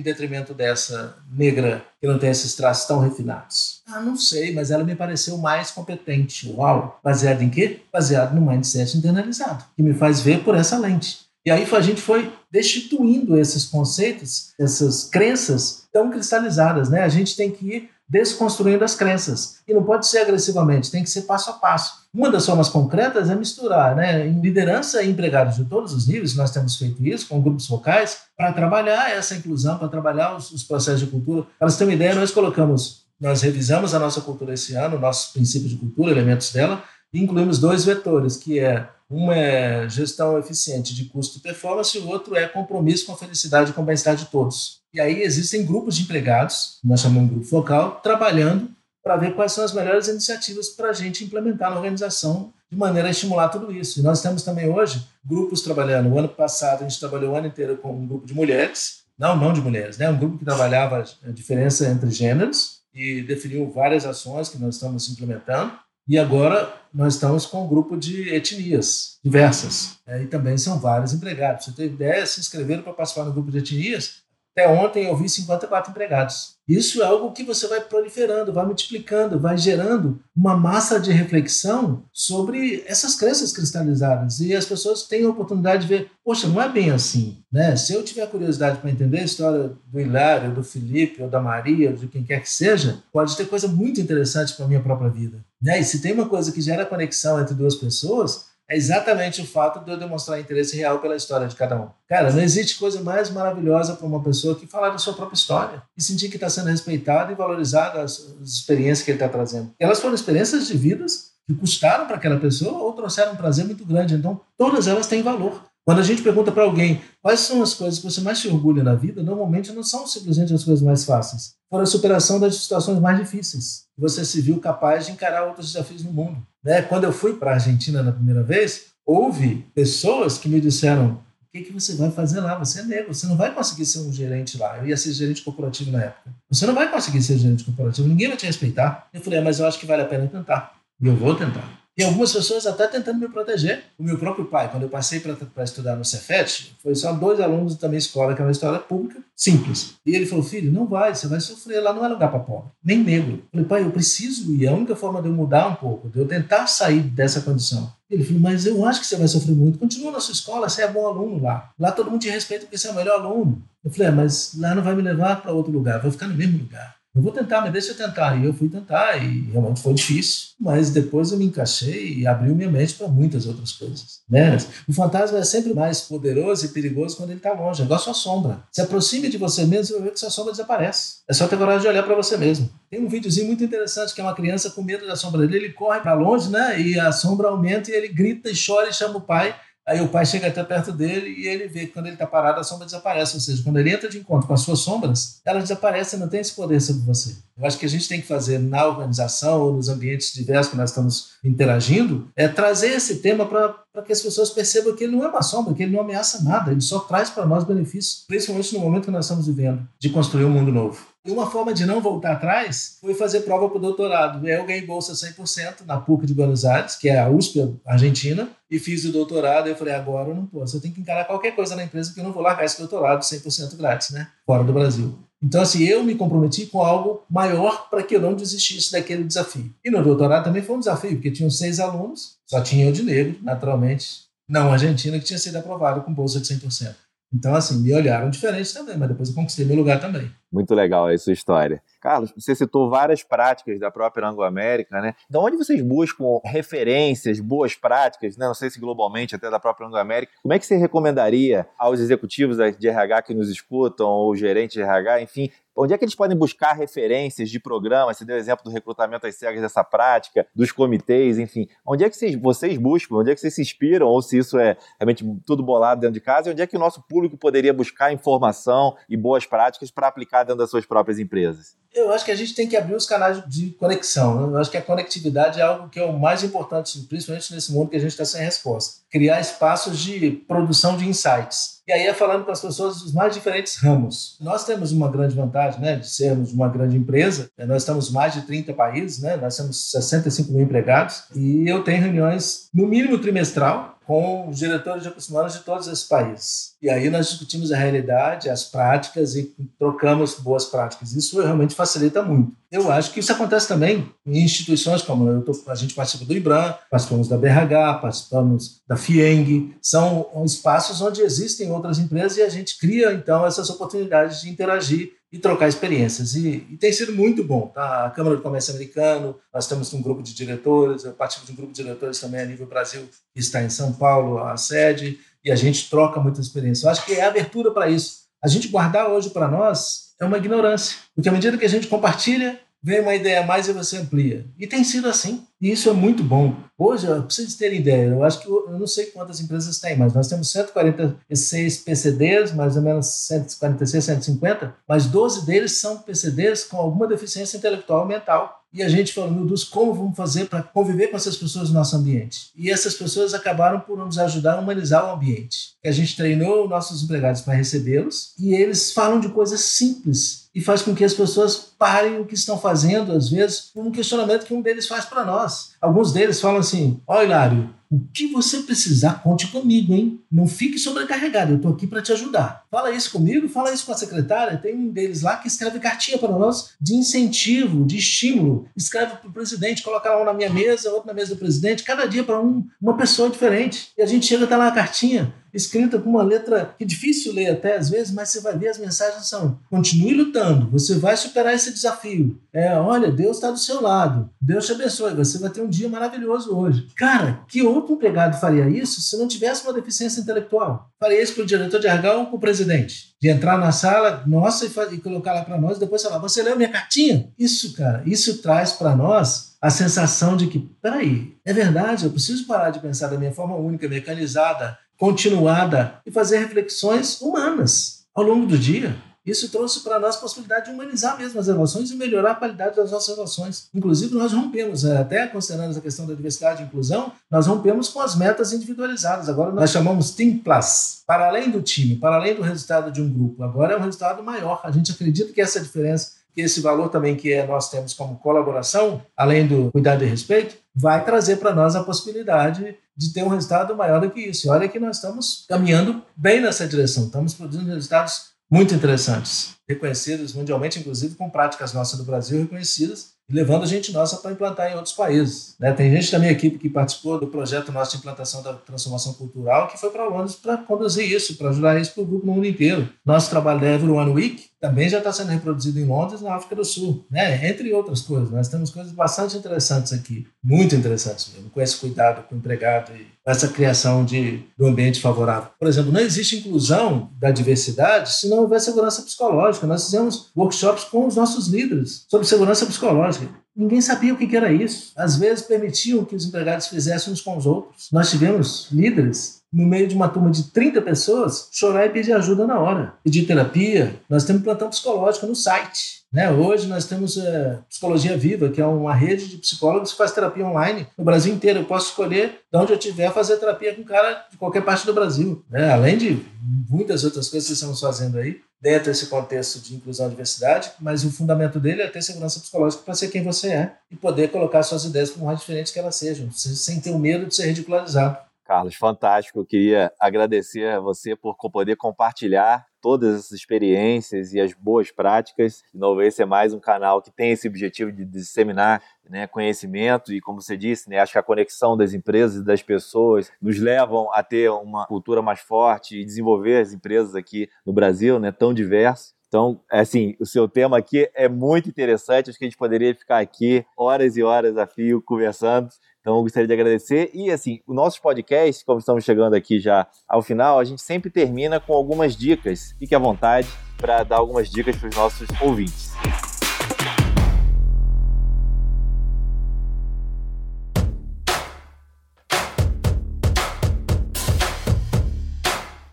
detrimento dessa negra que não tem esses traços tão refinados? Ah, não sei, mas ela me pareceu mais competente. Uau! Baseado em quê? Baseado no mindset internalizado, que me faz ver por essa lente. E aí a gente foi destituindo esses conceitos, essas crenças tão cristalizadas, né? A gente tem que ir desconstruindo as crenças. E não pode ser agressivamente, tem que ser passo a passo. Uma das formas concretas é misturar, né? Em liderança e empregados de todos os níveis, nós temos feito isso com grupos focais, para trabalhar essa inclusão, para trabalhar os, os processos de cultura. Para você ter uma ideia, nós colocamos, nós revisamos a nossa cultura esse ano, nossos princípios de cultura, elementos dela, e incluímos dois vetores, que é uma é gestão eficiente de custo e performance, e o outro é compromisso com a felicidade e com o bem-estar de todos. E aí existem grupos de empregados, nós chamamos de grupo focal, trabalhando para ver quais são as melhores iniciativas para a gente implementar na organização de maneira a estimular tudo isso. E nós temos também hoje grupos trabalhando. O ano passado a gente trabalhou o ano inteiro com um grupo de mulheres, não, não de mulheres, né? um grupo que trabalhava a diferença entre gêneros e definiu várias ações que nós estamos implementando. E agora nós estamos com um grupo de etnias diversas. É, e também são vários empregados. Você tem ideia, se inscreveram para participar do grupo de etnias, até ontem eu vi 54 empregados. Isso é algo que você vai proliferando, vai multiplicando, vai gerando uma massa de reflexão sobre essas crenças cristalizadas. E as pessoas têm a oportunidade de ver, poxa, não é bem assim. Né? Se eu tiver curiosidade para entender a história do Hilário, do Felipe, ou da Maria, ou de quem quer que seja, pode ter coisa muito interessante para a minha própria vida. Né? E se tem uma coisa que gera conexão entre duas pessoas, é exatamente o fato de eu demonstrar interesse real pela história de cada um. Cara, não existe coisa mais maravilhosa para uma pessoa que falar da sua própria história e sentir que está sendo respeitado e valorizado as, as experiências que ele está trazendo. Elas foram experiências de vidas que custaram para aquela pessoa ou trouxeram um prazer muito grande. Então, todas elas têm valor. Quando a gente pergunta para alguém quais são as coisas que você mais se orgulha na vida, normalmente não são simplesmente as coisas mais fáceis. Foram a superação das situações mais difíceis. Você se viu capaz de encarar outros desafios no mundo. Né? Quando eu fui para a Argentina na primeira vez, houve pessoas que me disseram: o que, que você vai fazer lá? Você é negro, você não vai conseguir ser um gerente lá. Eu ia ser gerente corporativo na época. Você não vai conseguir ser gerente corporativo, ninguém vai te respeitar. Eu falei: é, mas eu acho que vale a pena tentar. E eu vou tentar. E algumas pessoas até tentando me proteger. O meu próprio pai, quando eu passei para estudar no Cefet, foi só dois alunos da minha escola, que é uma escola pública, simples. E ele falou: Filho, não vai, você vai sofrer, lá não é lugar para pobre, nem negro. Eu falei: Pai, eu preciso ir, a única forma de eu mudar um pouco, de eu tentar sair dessa condição. Ele falou: Mas eu acho que você vai sofrer muito. Continua na sua escola, você é bom aluno lá. Lá todo mundo te respeita porque você é o melhor aluno. Eu falei: é, Mas lá não vai me levar para outro lugar, vai ficar no mesmo lugar eu vou tentar, mas deixa eu tentar. E eu fui tentar, e realmente foi difícil, mas depois eu me encaixei e abriu minha mente para muitas outras coisas. Né? O fantasma é sempre mais poderoso e perigoso quando ele está longe, é igual a sua sombra. Se aproxime de você mesmo, você vai ver que sua sombra desaparece. É só ter coragem de olhar para você mesmo. Tem um videozinho muito interessante que é uma criança com medo da sombra dele, ele corre para longe, né? E a sombra aumenta e ele grita e chora e chama o pai. Aí o pai chega até perto dele e ele vê que quando ele está parado, a sombra desaparece. Ou seja, quando ele entra de encontro com as suas sombras, elas desaparecem, não tem esse poder sobre você. Eu acho que a gente tem que fazer na organização ou nos ambientes diversos que nós estamos interagindo, é trazer esse tema para que as pessoas percebam que ele não é uma sombra, que ele não ameaça nada, ele só traz para nós benefícios, principalmente no momento que nós estamos vivendo, de construir um mundo novo. E uma forma de não voltar atrás foi fazer prova para o doutorado. Eu ganhei bolsa 100% na PUC de Buenos Aires, que é a USP Argentina, e fiz o doutorado. Eu falei, agora eu não posso, eu tenho que encarar qualquer coisa na empresa, porque eu não vou largar esse doutorado 100% grátis, né? Fora do Brasil. Então, assim, eu me comprometi com algo maior para que eu não desistisse daquele desafio. E no doutorado também foi um desafio, porque tinham seis alunos, só tinha eu de negro, naturalmente, não argentino, que tinha sido aprovado com bolsa de 100%. Então, assim, me olharam diferente também, mas depois eu conquistei meu lugar também. Muito legal a sua história. Carlos, você citou várias práticas da própria Anglo-América, né? De onde vocês buscam referências, boas práticas, né? não sei se globalmente, até da própria Anglo-América, como é que você recomendaria aos executivos de RH que nos escutam, ou gerentes de RH, enfim, Onde é que eles podem buscar referências de programas? Você deu exemplo do recrutamento às cegas dessa prática, dos comitês, enfim. Onde é que vocês, vocês buscam? Onde é que vocês se inspiram? Ou se isso é realmente tudo bolado dentro de casa? E onde é que o nosso público poderia buscar informação e boas práticas para aplicar dentro das suas próprias empresas? Eu acho que a gente tem que abrir os canais de conexão. Né? Eu acho que a conectividade é algo que é o mais importante, principalmente nesse mundo que a gente está sem resposta. Criar espaços de produção de insights. E aí é falando com as pessoas dos mais diferentes ramos. Nós temos uma grande vantagem né, de sermos uma grande empresa. Nós estamos mais de 30 países, né? nós temos 65 mil empregados. E eu tenho reuniões, no mínimo trimestral, com os diretores de recursos humanos de todos esses países. E aí nós discutimos a realidade, as práticas e trocamos boas práticas. Isso realmente facilita muito. Eu acho que isso acontece também em instituições como tô, a gente participa do IBRAM, participamos da BRH, participamos da FIENG. São espaços onde existem outras empresas e a gente cria, então, essas oportunidades de interagir e trocar experiências. E, e, tem sido muito bom. Tá? A Câmara do Comércio Americano, nós temos um grupo de diretores, eu participo de um grupo de diretores também a nível Brasil, que está em São Paulo, a sede, e a gente troca muita experiência. Eu acho que é abertura para isso. A gente guardar hoje para nós é uma ignorância, porque à medida que a gente compartilha, vem uma ideia a mais e você amplia. E tem sido assim. E isso é muito bom. Hoje, para vocês terem ideia, eu acho que eu não sei quantas empresas tem, mas nós temos 146 PCDs, mais ou menos 146, 150, mas 12 deles são PCDs com alguma deficiência intelectual ou mental. E a gente falou, meu Deus, como vamos fazer para conviver com essas pessoas no nosso ambiente? E essas pessoas acabaram por nos ajudar a humanizar o ambiente. A gente treinou nossos empregados para recebê-los e eles falam de coisas simples e faz com que as pessoas parem o que estão fazendo, às vezes, um questionamento que um deles faz para nós. Alguns deles falam assim: Ó, Hilário, o que você precisar, conte comigo, hein? Não fique sobrecarregado, eu estou aqui para te ajudar. Fala isso comigo, fala isso com a secretária. Tem um deles lá que escreve cartinha para nós de incentivo, de estímulo. Escreve para o presidente, coloca um na minha mesa, outro na mesa do presidente, cada dia para um, uma pessoa diferente. E a gente chega até lá a cartinha escrita com uma letra que é difícil ler até às vezes, mas você vai ver as mensagens são: continue lutando, você vai superar esse desafio. É, olha, Deus está do seu lado, Deus te abençoe, você vai ter um dia maravilhoso hoje. Cara, que outro empregado faria isso se não tivesse uma deficiência intelectual? Faria isso para o diretor de RH ou para o presidente? De entrar na sala, nossa, e, e colocar lá para nós, depois falar: você leu minha cartinha? Isso, cara, isso traz para nós a sensação de que, peraí, é verdade, eu preciso parar de pensar da minha forma única, mecanizada, continuada e fazer reflexões humanas ao longo do dia. Isso trouxe para nós a possibilidade de humanizar mesmo as relações e melhorar a qualidade das nossas relações. Inclusive, nós rompemos, é, até considerando essa questão da diversidade e inclusão, nós rompemos com as metas individualizadas. Agora nós chamamos Team Plus. Para além do time, para além do resultado de um grupo, agora é um resultado maior. A gente acredita que essa diferença que esse valor também que é, nós temos como colaboração, além do cuidado e respeito, vai trazer para nós a possibilidade de ter um resultado maior do que isso. E olha que nós estamos caminhando bem nessa direção, estamos produzindo resultados muito interessantes, reconhecidos mundialmente, inclusive com práticas nossas do Brasil reconhecidas, e levando a gente nossa para implantar em outros países. Né? Tem gente da minha equipe que participou do projeto nosso de implantação da transformação cultural que foi para Londres para conduzir isso, para ajudar isso para o grupo no mundo inteiro. Nosso trabalho da Every One Week também já está sendo reproduzido em Londres na África do Sul, né? entre outras coisas. Nós temos coisas bastante interessantes aqui, muito interessantes mesmo, com esse cuidado com o empregado e essa criação de, do ambiente favorável. Por exemplo, não existe inclusão da diversidade se não houver segurança psicológica. Nós fizemos workshops com os nossos líderes sobre segurança psicológica. Ninguém sabia o que era isso. Às vezes permitiam que os empregados fizessem uns com os outros. Nós tivemos líderes no meio de uma turma de 30 pessoas, chorar e pedir ajuda na hora. Pedir terapia. Nós temos plantão psicológico no site. Né? Hoje nós temos é, Psicologia Viva, que é uma rede de psicólogos que faz terapia online no Brasil inteiro. Eu posso escolher de onde eu estiver fazer terapia com cara de qualquer parte do Brasil. Né? Além de muitas outras coisas que estamos fazendo aí dentro desse contexto de inclusão e diversidade, mas o fundamento dele é ter segurança psicológica para ser quem você é e poder colocar suas ideias por mais diferentes que elas sejam, sem ter o medo de ser ridicularizado. Carlos, fantástico. Eu queria agradecer a você por poder compartilhar todas essas experiências e as boas práticas. De novo, esse é mais um canal que tem esse objetivo de disseminar né, conhecimento e, como você disse, né, acho que a conexão das empresas e das pessoas nos levam a ter uma cultura mais forte e desenvolver as empresas aqui no Brasil, né, tão diversas. Então, é assim, o seu tema aqui é muito interessante. Acho que a gente poderia ficar aqui horas e horas a fio conversando. Então, eu gostaria de agradecer. E, assim, o nosso podcast, como estamos chegando aqui já ao final, a gente sempre termina com algumas dicas. Fique à vontade para dar algumas dicas para os nossos ouvintes.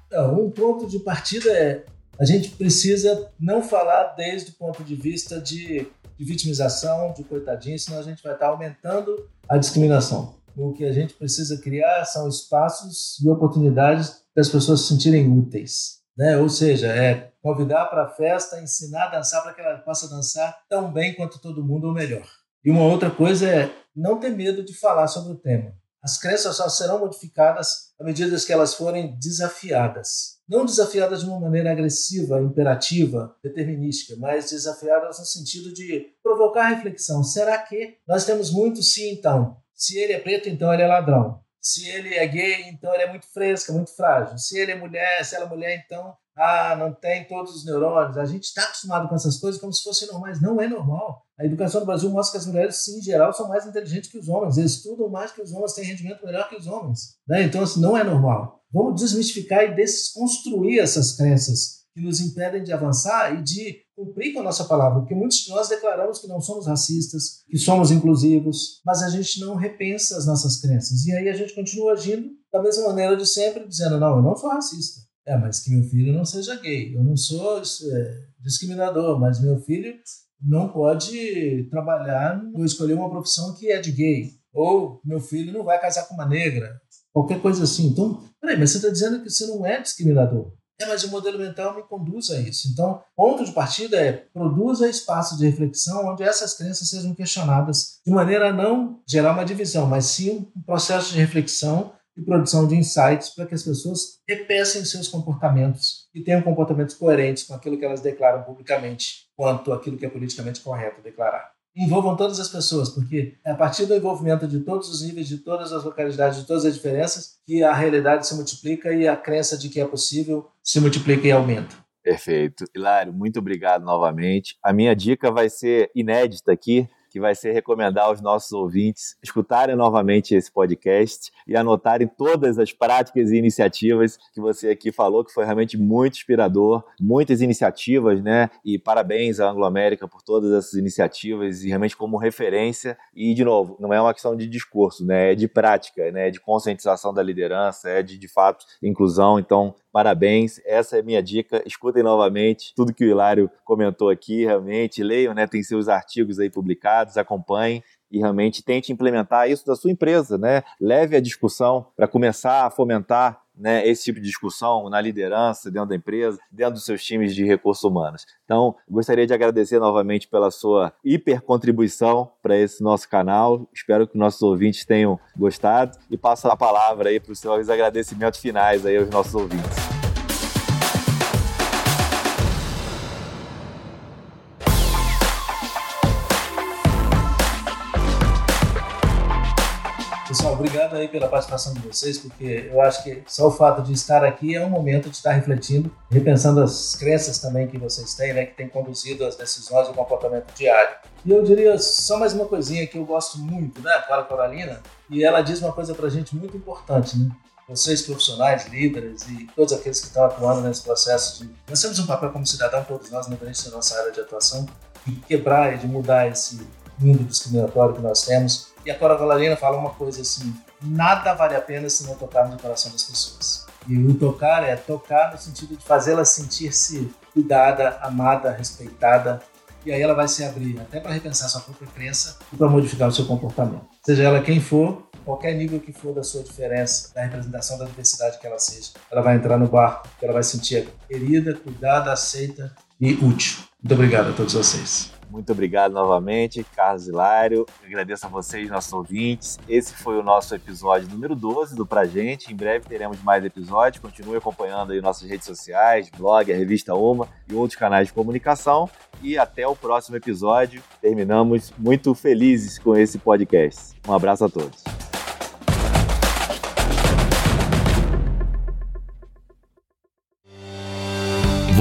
Então, um ponto de partida é a gente precisa não falar desde o ponto de vista de, de vitimização, de coitadinho, senão a gente vai estar aumentando a discriminação. O que a gente precisa criar são espaços e oportunidades das pessoas se sentirem úteis. Né? Ou seja, é convidar para a festa, ensinar a dançar para que ela possa dançar tão bem quanto todo mundo ou melhor. E uma outra coisa é não ter medo de falar sobre o tema. As crenças só serão modificadas à medida que elas forem desafiadas. Não desafiadas de uma maneira agressiva, imperativa, determinística, mas desafiadas no sentido de provocar reflexão. Será que nós temos muito sim, então? Se ele é preto, então ele é ladrão. Se ele é gay, então ele é muito fresco, muito frágil. Se ele é mulher, se ela é mulher, então ah, não tem todos os neurônios. A gente está acostumado com essas coisas como se fossem normais. Não é normal. A educação do Brasil mostra que as mulheres, em geral, são mais inteligentes que os homens. Eles estudam mais que os homens, têm rendimento melhor que os homens. Né? Então, assim, não é normal. Vamos desmistificar e desconstruir essas crenças que nos impedem de avançar e de cumprir com a nossa palavra, porque muitos de nós declaramos que não somos racistas, que somos inclusivos, mas a gente não repensa as nossas crenças. E aí a gente continua agindo da mesma maneira de sempre, dizendo: não, eu não sou racista. É, mas que meu filho não seja gay. Eu não sou é, discriminador, mas meu filho não pode trabalhar ou escolher uma profissão que é de gay. Ou meu filho não vai casar com uma negra. Qualquer coisa assim. Então, peraí, mas você está dizendo que você não é discriminador. É, mas o modelo mental me conduz a isso. Então, ponto de partida é produza espaço de reflexão onde essas crenças sejam questionadas de maneira a não gerar uma divisão, mas sim um processo de reflexão e produção de insights para que as pessoas repensem seus comportamentos e tenham comportamentos coerentes com aquilo que elas declaram publicamente, quanto aquilo que é politicamente correto declarar envolvam todas as pessoas, porque é a partir do envolvimento de todos os níveis, de todas as localidades, de todas as diferenças, que a realidade se multiplica e a crença de que é possível se multiplica e aumenta. Perfeito. Hilário, muito obrigado novamente. A minha dica vai ser inédita aqui, que vai ser recomendar aos nossos ouvintes escutarem novamente esse podcast e anotarem todas as práticas e iniciativas que você aqui falou, que foi realmente muito inspirador, muitas iniciativas, né? E parabéns à Anglo América por todas essas iniciativas e realmente como referência. E, de novo, não é uma questão de discurso, né? É de prática, né? É de conscientização da liderança, é de, de fato, inclusão. Então, Parabéns, essa é minha dica. Escutem novamente tudo que o Hilário comentou aqui, realmente. Leiam, né? Tem seus artigos aí publicados, acompanhem e realmente tente implementar isso da sua empresa, né? Leve a discussão para começar a fomentar né, esse tipo de discussão na liderança, dentro da empresa, dentro dos seus times de recursos humanos. Então, gostaria de agradecer novamente pela sua hiper contribuição para esse nosso canal. Espero que nossos ouvintes tenham gostado e passo a palavra aí para os seus agradecimentos finais aí aos nossos ouvintes. Obrigado aí pela participação de vocês, porque eu acho que só o fato de estar aqui é um momento de estar refletindo, repensando as crenças também que vocês têm, né, que tem conduzido as decisões e o comportamento diário. E eu diria só mais uma coisinha que eu gosto muito, né, para a Coralina, e ela diz uma coisa para a gente muito importante, né? Vocês profissionais, líderes e todos aqueles que estão atuando nesse processo de... Nós temos um papel como cidadão, todos nós, independente da nossa área de atuação, de quebrar e de mudar esse mundo discriminatório que nós temos. E a Cora Valarina fala uma coisa assim: nada vale a pena se não tocarmos no coração das pessoas. E o tocar é tocar no sentido de fazê-la sentir-se cuidada, amada, respeitada. E aí ela vai se abrir até para repensar sua própria crença e para modificar o seu comportamento. Seja ela quem for, qualquer nível que for da sua diferença, da representação da diversidade que ela seja, ela vai entrar no barco, ela vai sentir querida, cuidada, aceita e útil. Muito obrigado a todos vocês. Muito obrigado novamente, Carlos Hilário. Agradeço a vocês, nossos ouvintes. Esse foi o nosso episódio número 12 do Pra Gente. Em breve teremos mais episódios. Continue acompanhando aí nossas redes sociais, blog, a revista Uma e outros canais de comunicação. E até o próximo episódio. Terminamos muito felizes com esse podcast. Um abraço a todos.